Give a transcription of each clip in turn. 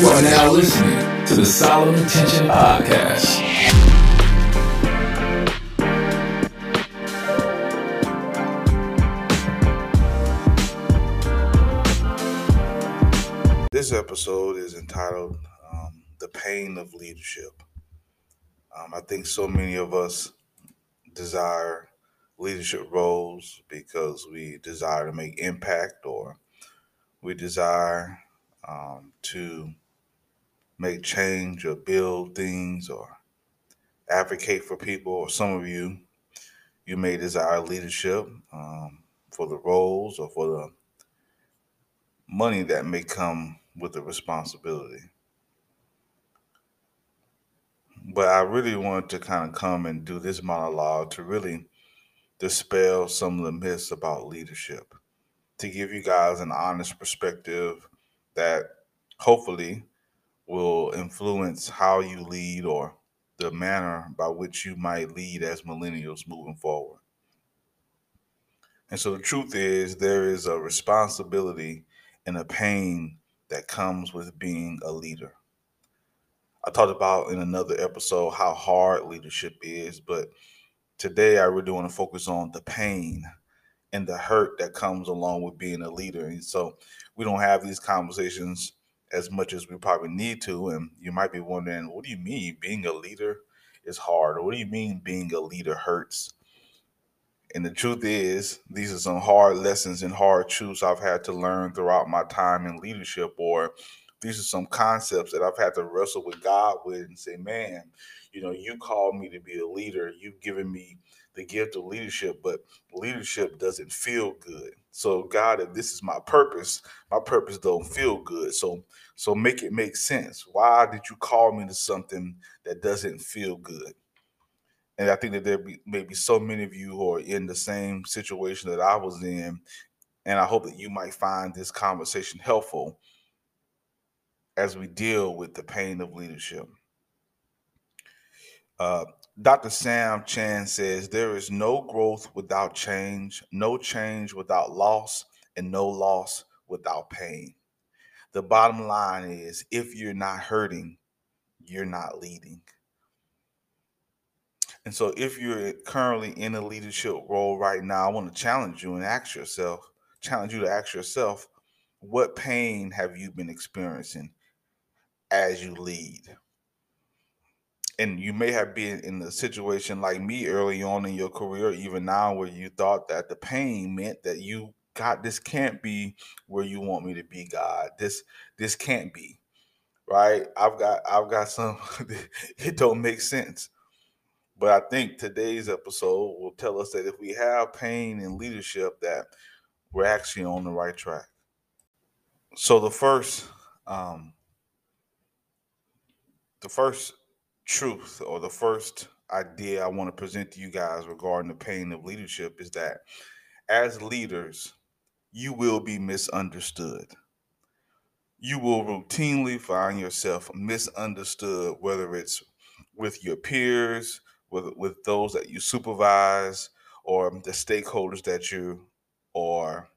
You are now listening to the Solid Intention Podcast. This episode is entitled um, The Pain of Leadership. Um, I think so many of us desire leadership roles because we desire to make impact or we desire um, to make change or build things or advocate for people or some of you you may desire leadership um, for the roles or for the money that may come with the responsibility. But i really wanted to kind of come and do this monologue to really dispel some of the myths about leadership to give you guys an honest perspective that hopefully will influence how you lead or the manner by which you might lead as millennials moving forward. And so the truth is, there is a responsibility and a pain that comes with being a leader. I talked about in another episode how hard leadership is, but today I really want to focus on the pain and the hurt that comes along with being a leader. And so we don't have these conversations as much as we probably need to. And you might be wondering, what do you mean being a leader is hard? Or what do you mean being a leader hurts? And the truth is, these are some hard lessons and hard truths I've had to learn throughout my time in leadership, or these are some concepts that I've had to wrestle with God with and say, man, you know, you called me to be a leader. You've given me the gift of leadership, but leadership doesn't feel good. So God, if this is my purpose, my purpose don't feel good. So so make it make sense. Why did you call me to something that doesn't feel good? And I think that there be, may be so many of you who are in the same situation that I was in, and I hope that you might find this conversation helpful as we deal with the pain of leadership. Uh, Dr. Sam Chand says there is no growth without change, no change without loss, and no loss without pain. The bottom line is if you're not hurting, you're not leading. And so, if you're currently in a leadership role right now, I want to challenge you and ask yourself, challenge you to ask yourself, what pain have you been experiencing as you lead? and you may have been in a situation like me early on in your career, even now, where you thought that the pain meant that you God, this can't be where you want me to be, God. This this can't be. Right? I've got I've got some it don't make sense. But I think today's episode will tell us that if we have pain in leadership, that we're actually on the right track. So the first um the first truth or the first idea I want to present to you guys regarding the pain of leadership is that as leaders, you will be misunderstood. You will routinely find yourself misunderstood, whether it's with your peers, with, with those that you supervise, or the stakeholders that you are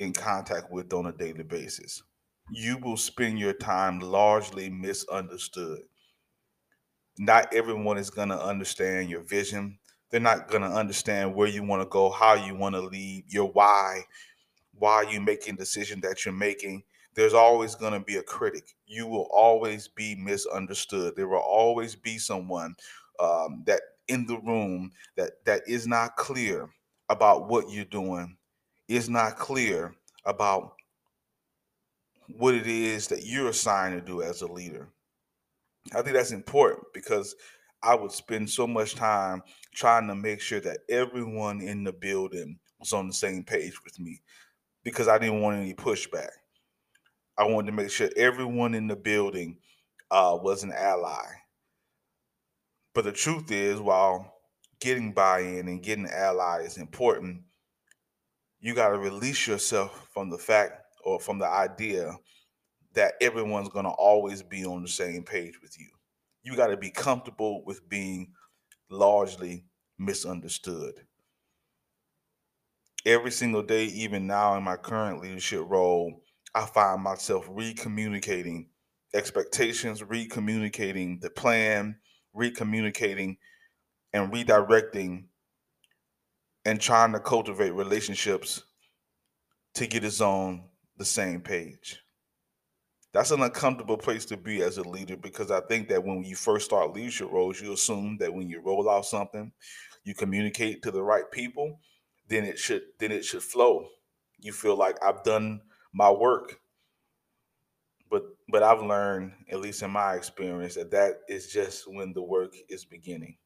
in contact with on a daily basis. You will spend your time largely misunderstood not everyone is going to understand your vision. They're not going to understand where you want to go, how you want to lead, your why, why you making decision that you're making. There's always going to be a critic. You will always be misunderstood. There will always be someone um, that in the room that that is not clear about what you're doing, is not clear about what it is that you're assigned to do as a leader. I think that's important because I would spend so much time trying to make sure that everyone in the building was on the same page with me because I didn't want any pushback. I wanted to make sure everyone in the building uh, was an ally. But the truth is, while getting buy in and getting an ally is important, you got to release yourself from the fact or from the idea that everyone's going to always be on the same page with you. You got to be comfortable with being largely misunderstood. Every single day, even now in my current leadership role, I find myself recommunicating expectations, recommunicating the plan, recommunicating and redirecting and trying to cultivate relationships to get us on the same page. That's an uncomfortable place to be as a leader because I think that when you first start leadership roles, you assume that when you roll out something, you communicate to the right people, then it should then it should flow. You feel like I've done my work. But but I've learned, at least in my experience, that that is just when the work is beginning.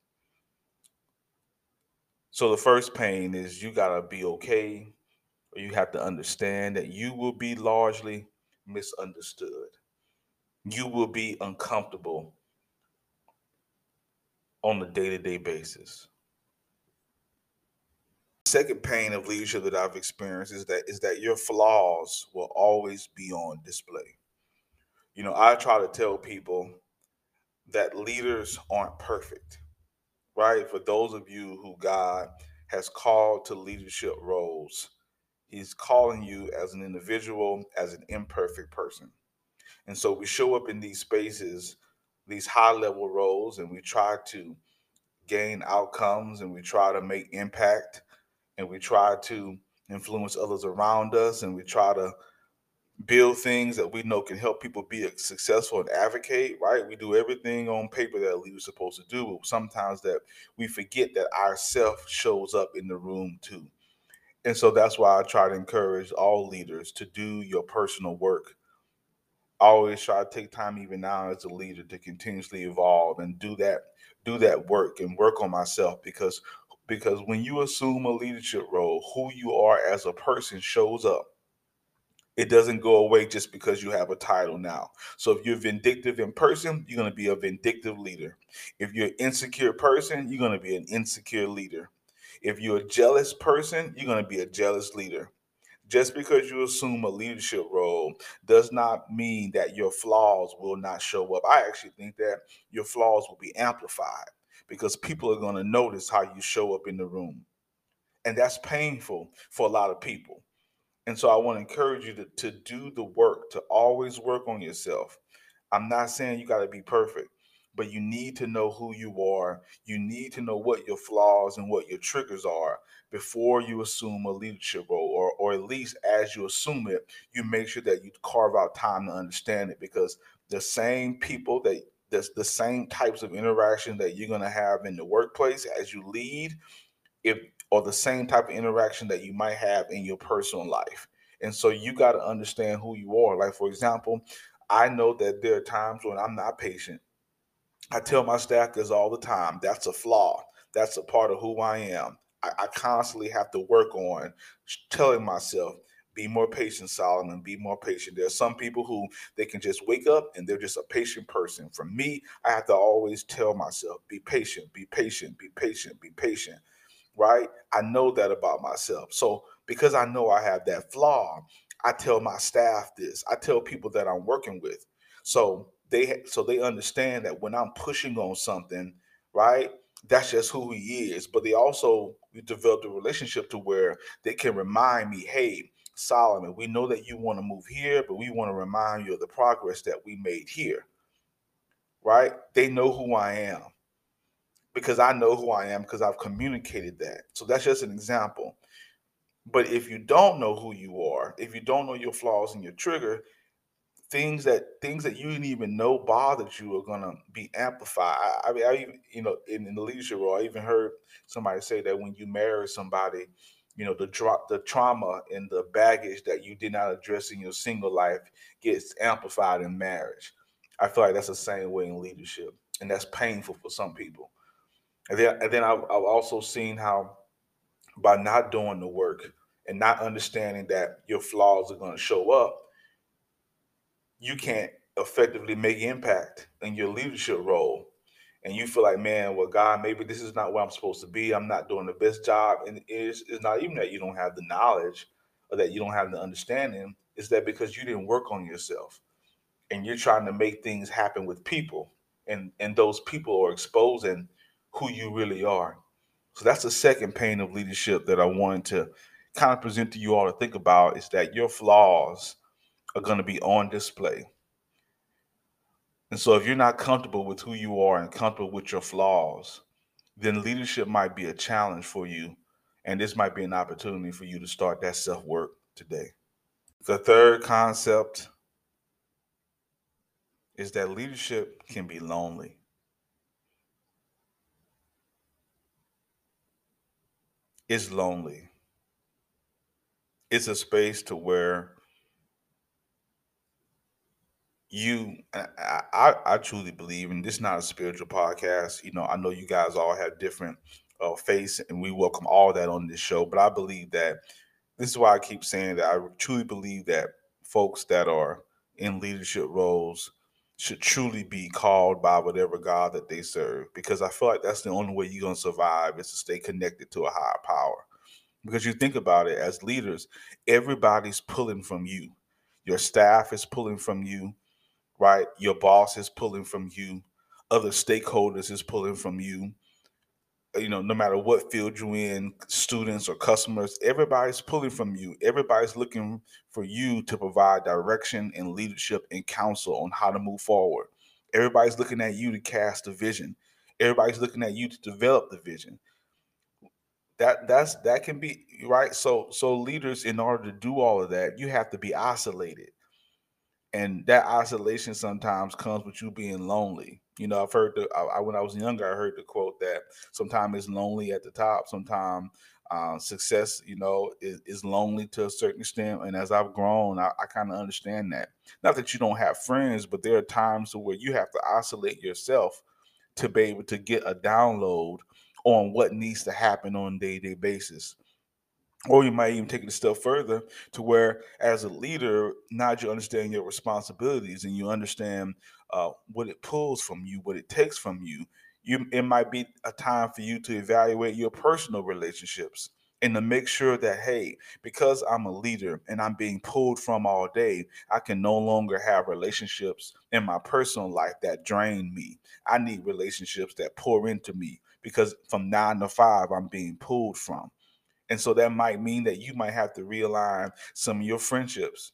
So the first pain is you got to be okay or you have to understand that you will be largely misunderstood. You will be uncomfortable on a day-to-day basis. Second pain of leadership that I've experienced is that is that your flaws will always be on display. You know, I try to tell people that leaders aren't perfect right? For those of you who God has called to leadership roles, He's calling you as an individual, as an imperfect person. And so we show up in these spaces, these high level roles, and we try to gain outcomes and we try to make impact and we try to influence others around us and we try to build things that we know can help people be successful and advocate, right? We do everything on paper that a leader's supposed to do, but sometimes that we forget that ourself shows up in the room too. And so that's why I try to encourage all leaders to do your personal work. I always try to take time even now as a leader to continuously evolve and do that do that work and work on myself because because when you assume a leadership role, who you are as a person shows up it doesn't go away just because you have a title now. So if you're vindictive in person, you're going to be a vindictive leader. If you're an insecure person, you're going to be an insecure leader. If you're a jealous person, you're going to be a jealous leader. Just because you assume a leadership role does not mean that your flaws will not show up. I actually think that your flaws will be amplified because people are going to notice how you show up in the room. And that's painful for a lot of people and so I want to encourage you to, to do the work, to always work on yourself. I'm not saying you got to be perfect, but you need to know who you are. You need to know what your flaws and what your triggers are before you assume a leadership role, or, or at least as you assume it, you make sure that you carve out time to understand it because the same people that that's the same types of interaction that you're going to have in the workplace as you lead if or the same type of interaction that you might have in your personal life. And so you got to understand who you are. Like, for example, I know that there are times when I'm not patient. I tell my staffers all the time that's a flaw, that's a part of who I am. I, I constantly have to work on telling myself, be more patient, Solomon, be more patient. There are some people who they can just wake up and they're just a patient person. For me, I have to always tell myself, be patient, be patient, be patient, be patient right? I know that about myself. So because I know I have that flaw, I tell my staff this. I tell people that I'm working with. So they so they understand that when I'm pushing on something, right? That's just who he is. But they also developed a relationship to where they can remind me, hey, Solomon, we know that you want to move here, but we want to remind you of the progress that we made here. Right? They know who I am because I know who I am because I've communicated that. So that's just an example. But if you don't know who you are, if you don't know your flaws and your trigger, things that things that you didn't even know bothered you are gonna be amplified. I, I mean, I even you know in, in, the leadership role, I even heard somebody say that when you marry somebody, you know the drop the trauma and the baggage that you did not address in your single life gets amplified in marriage. I feel like that's the same way in leadership, and that's painful for some people. And then, and then I've, I've also seen how by not doing the work and not understanding that your flaws are going to show up, you can't effectively make impact in your leadership role. And you feel like, man, well, God, maybe this is not where I'm supposed to be. I'm not doing the best job. And it's, it's not even that you don't have the knowledge or that you don't have the understanding. It's that because you didn't work on yourself and you're trying to make things happen with people. And, and those people are exposing who you really are. So that's the second pain of leadership that I wanted to kind of present to you all to think about is that your flaws are going to be on display. And so if you're not comfortable with who you are and comfortable with your flaws, then leadership might be a challenge for you. And this might be an opportunity for you to start that self work today. The third concept is that leadership can be lonely. It's lonely. It's a space to where you I, I, I truly believe and this is not a spiritual podcast you know i know you guys all have different uh, faiths and we welcome all that on this show but i believe that this is why i keep saying that i truly believe that folks that are in leadership roles should truly be called by whatever god that they serve because i feel like that's the only way you're going to survive is to stay connected to a higher power. Because you think about it as leaders everybody's pulling from you. Your staff is pulling from you right? Your boss is pulling from you, other stakeholders is pulling from you. Uh, you know, no matter what field you're in, students or customers, everybody's pulling from you. Everybody's looking for you to provide direction and leadership and counsel on how to move forward. Everybody's looking at you to cast a vision. Everybody's looking at you to develop the vision. That that's that can be right. So so leaders, in order to do all of that, you have to be isolated and that isolation sometimes comes with you being lonely. You know, I've heard the I, when I was younger, I heard the quote that sometimes it's lonely at the top, sometimes uh, success, you know, is, is, lonely to a certain extent. And as I've grown, I, I kind of understand that. Not that you don't have friends, but there are times where you have to isolate yourself to be able to get a download on what needs to happen on a day-to-day basis or you might even take it a step further to where as a leader now you understand your responsibilities and you understand uh, what it pulls from you what it takes from you you it might be a time for you to evaluate your personal relationships and to make sure that hey because i'm a leader and i'm being pulled from all day i can no longer have relationships in my personal life that drain me. I need relationships that pour into me because from nine to five i'm being pulled from and so that might mean that you might have to realign some of your friendships.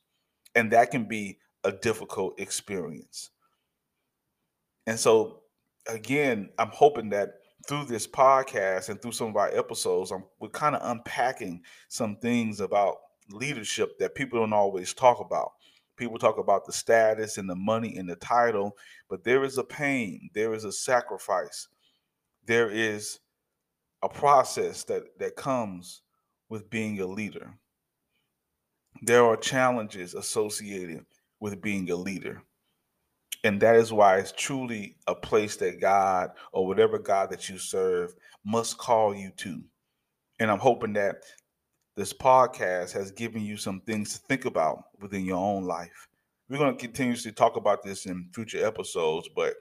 And that can be a difficult experience. And so, again, I'm hoping that through this podcast and through some of our episodes, I'm, we're kind of unpacking some things about leadership that people don't always talk about. People talk about the status and the money and the title, but there is a pain, there is a sacrifice, there is a process that that comes with being a leader. There are challenges associated with being a leader. And that is why it's truly a place that God or whatever God that you serve must call you to. And I'm hoping that this podcast has given you some things to think about within your own life. We're going to continuously talk about this in future episodes, but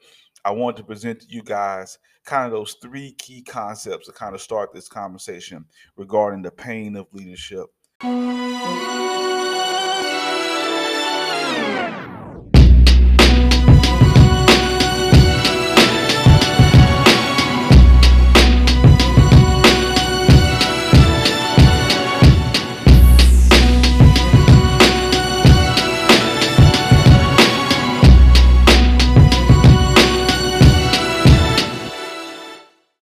I wanted to present to you guys kind of those three key concepts to kind of start this conversation regarding the pain of leadership.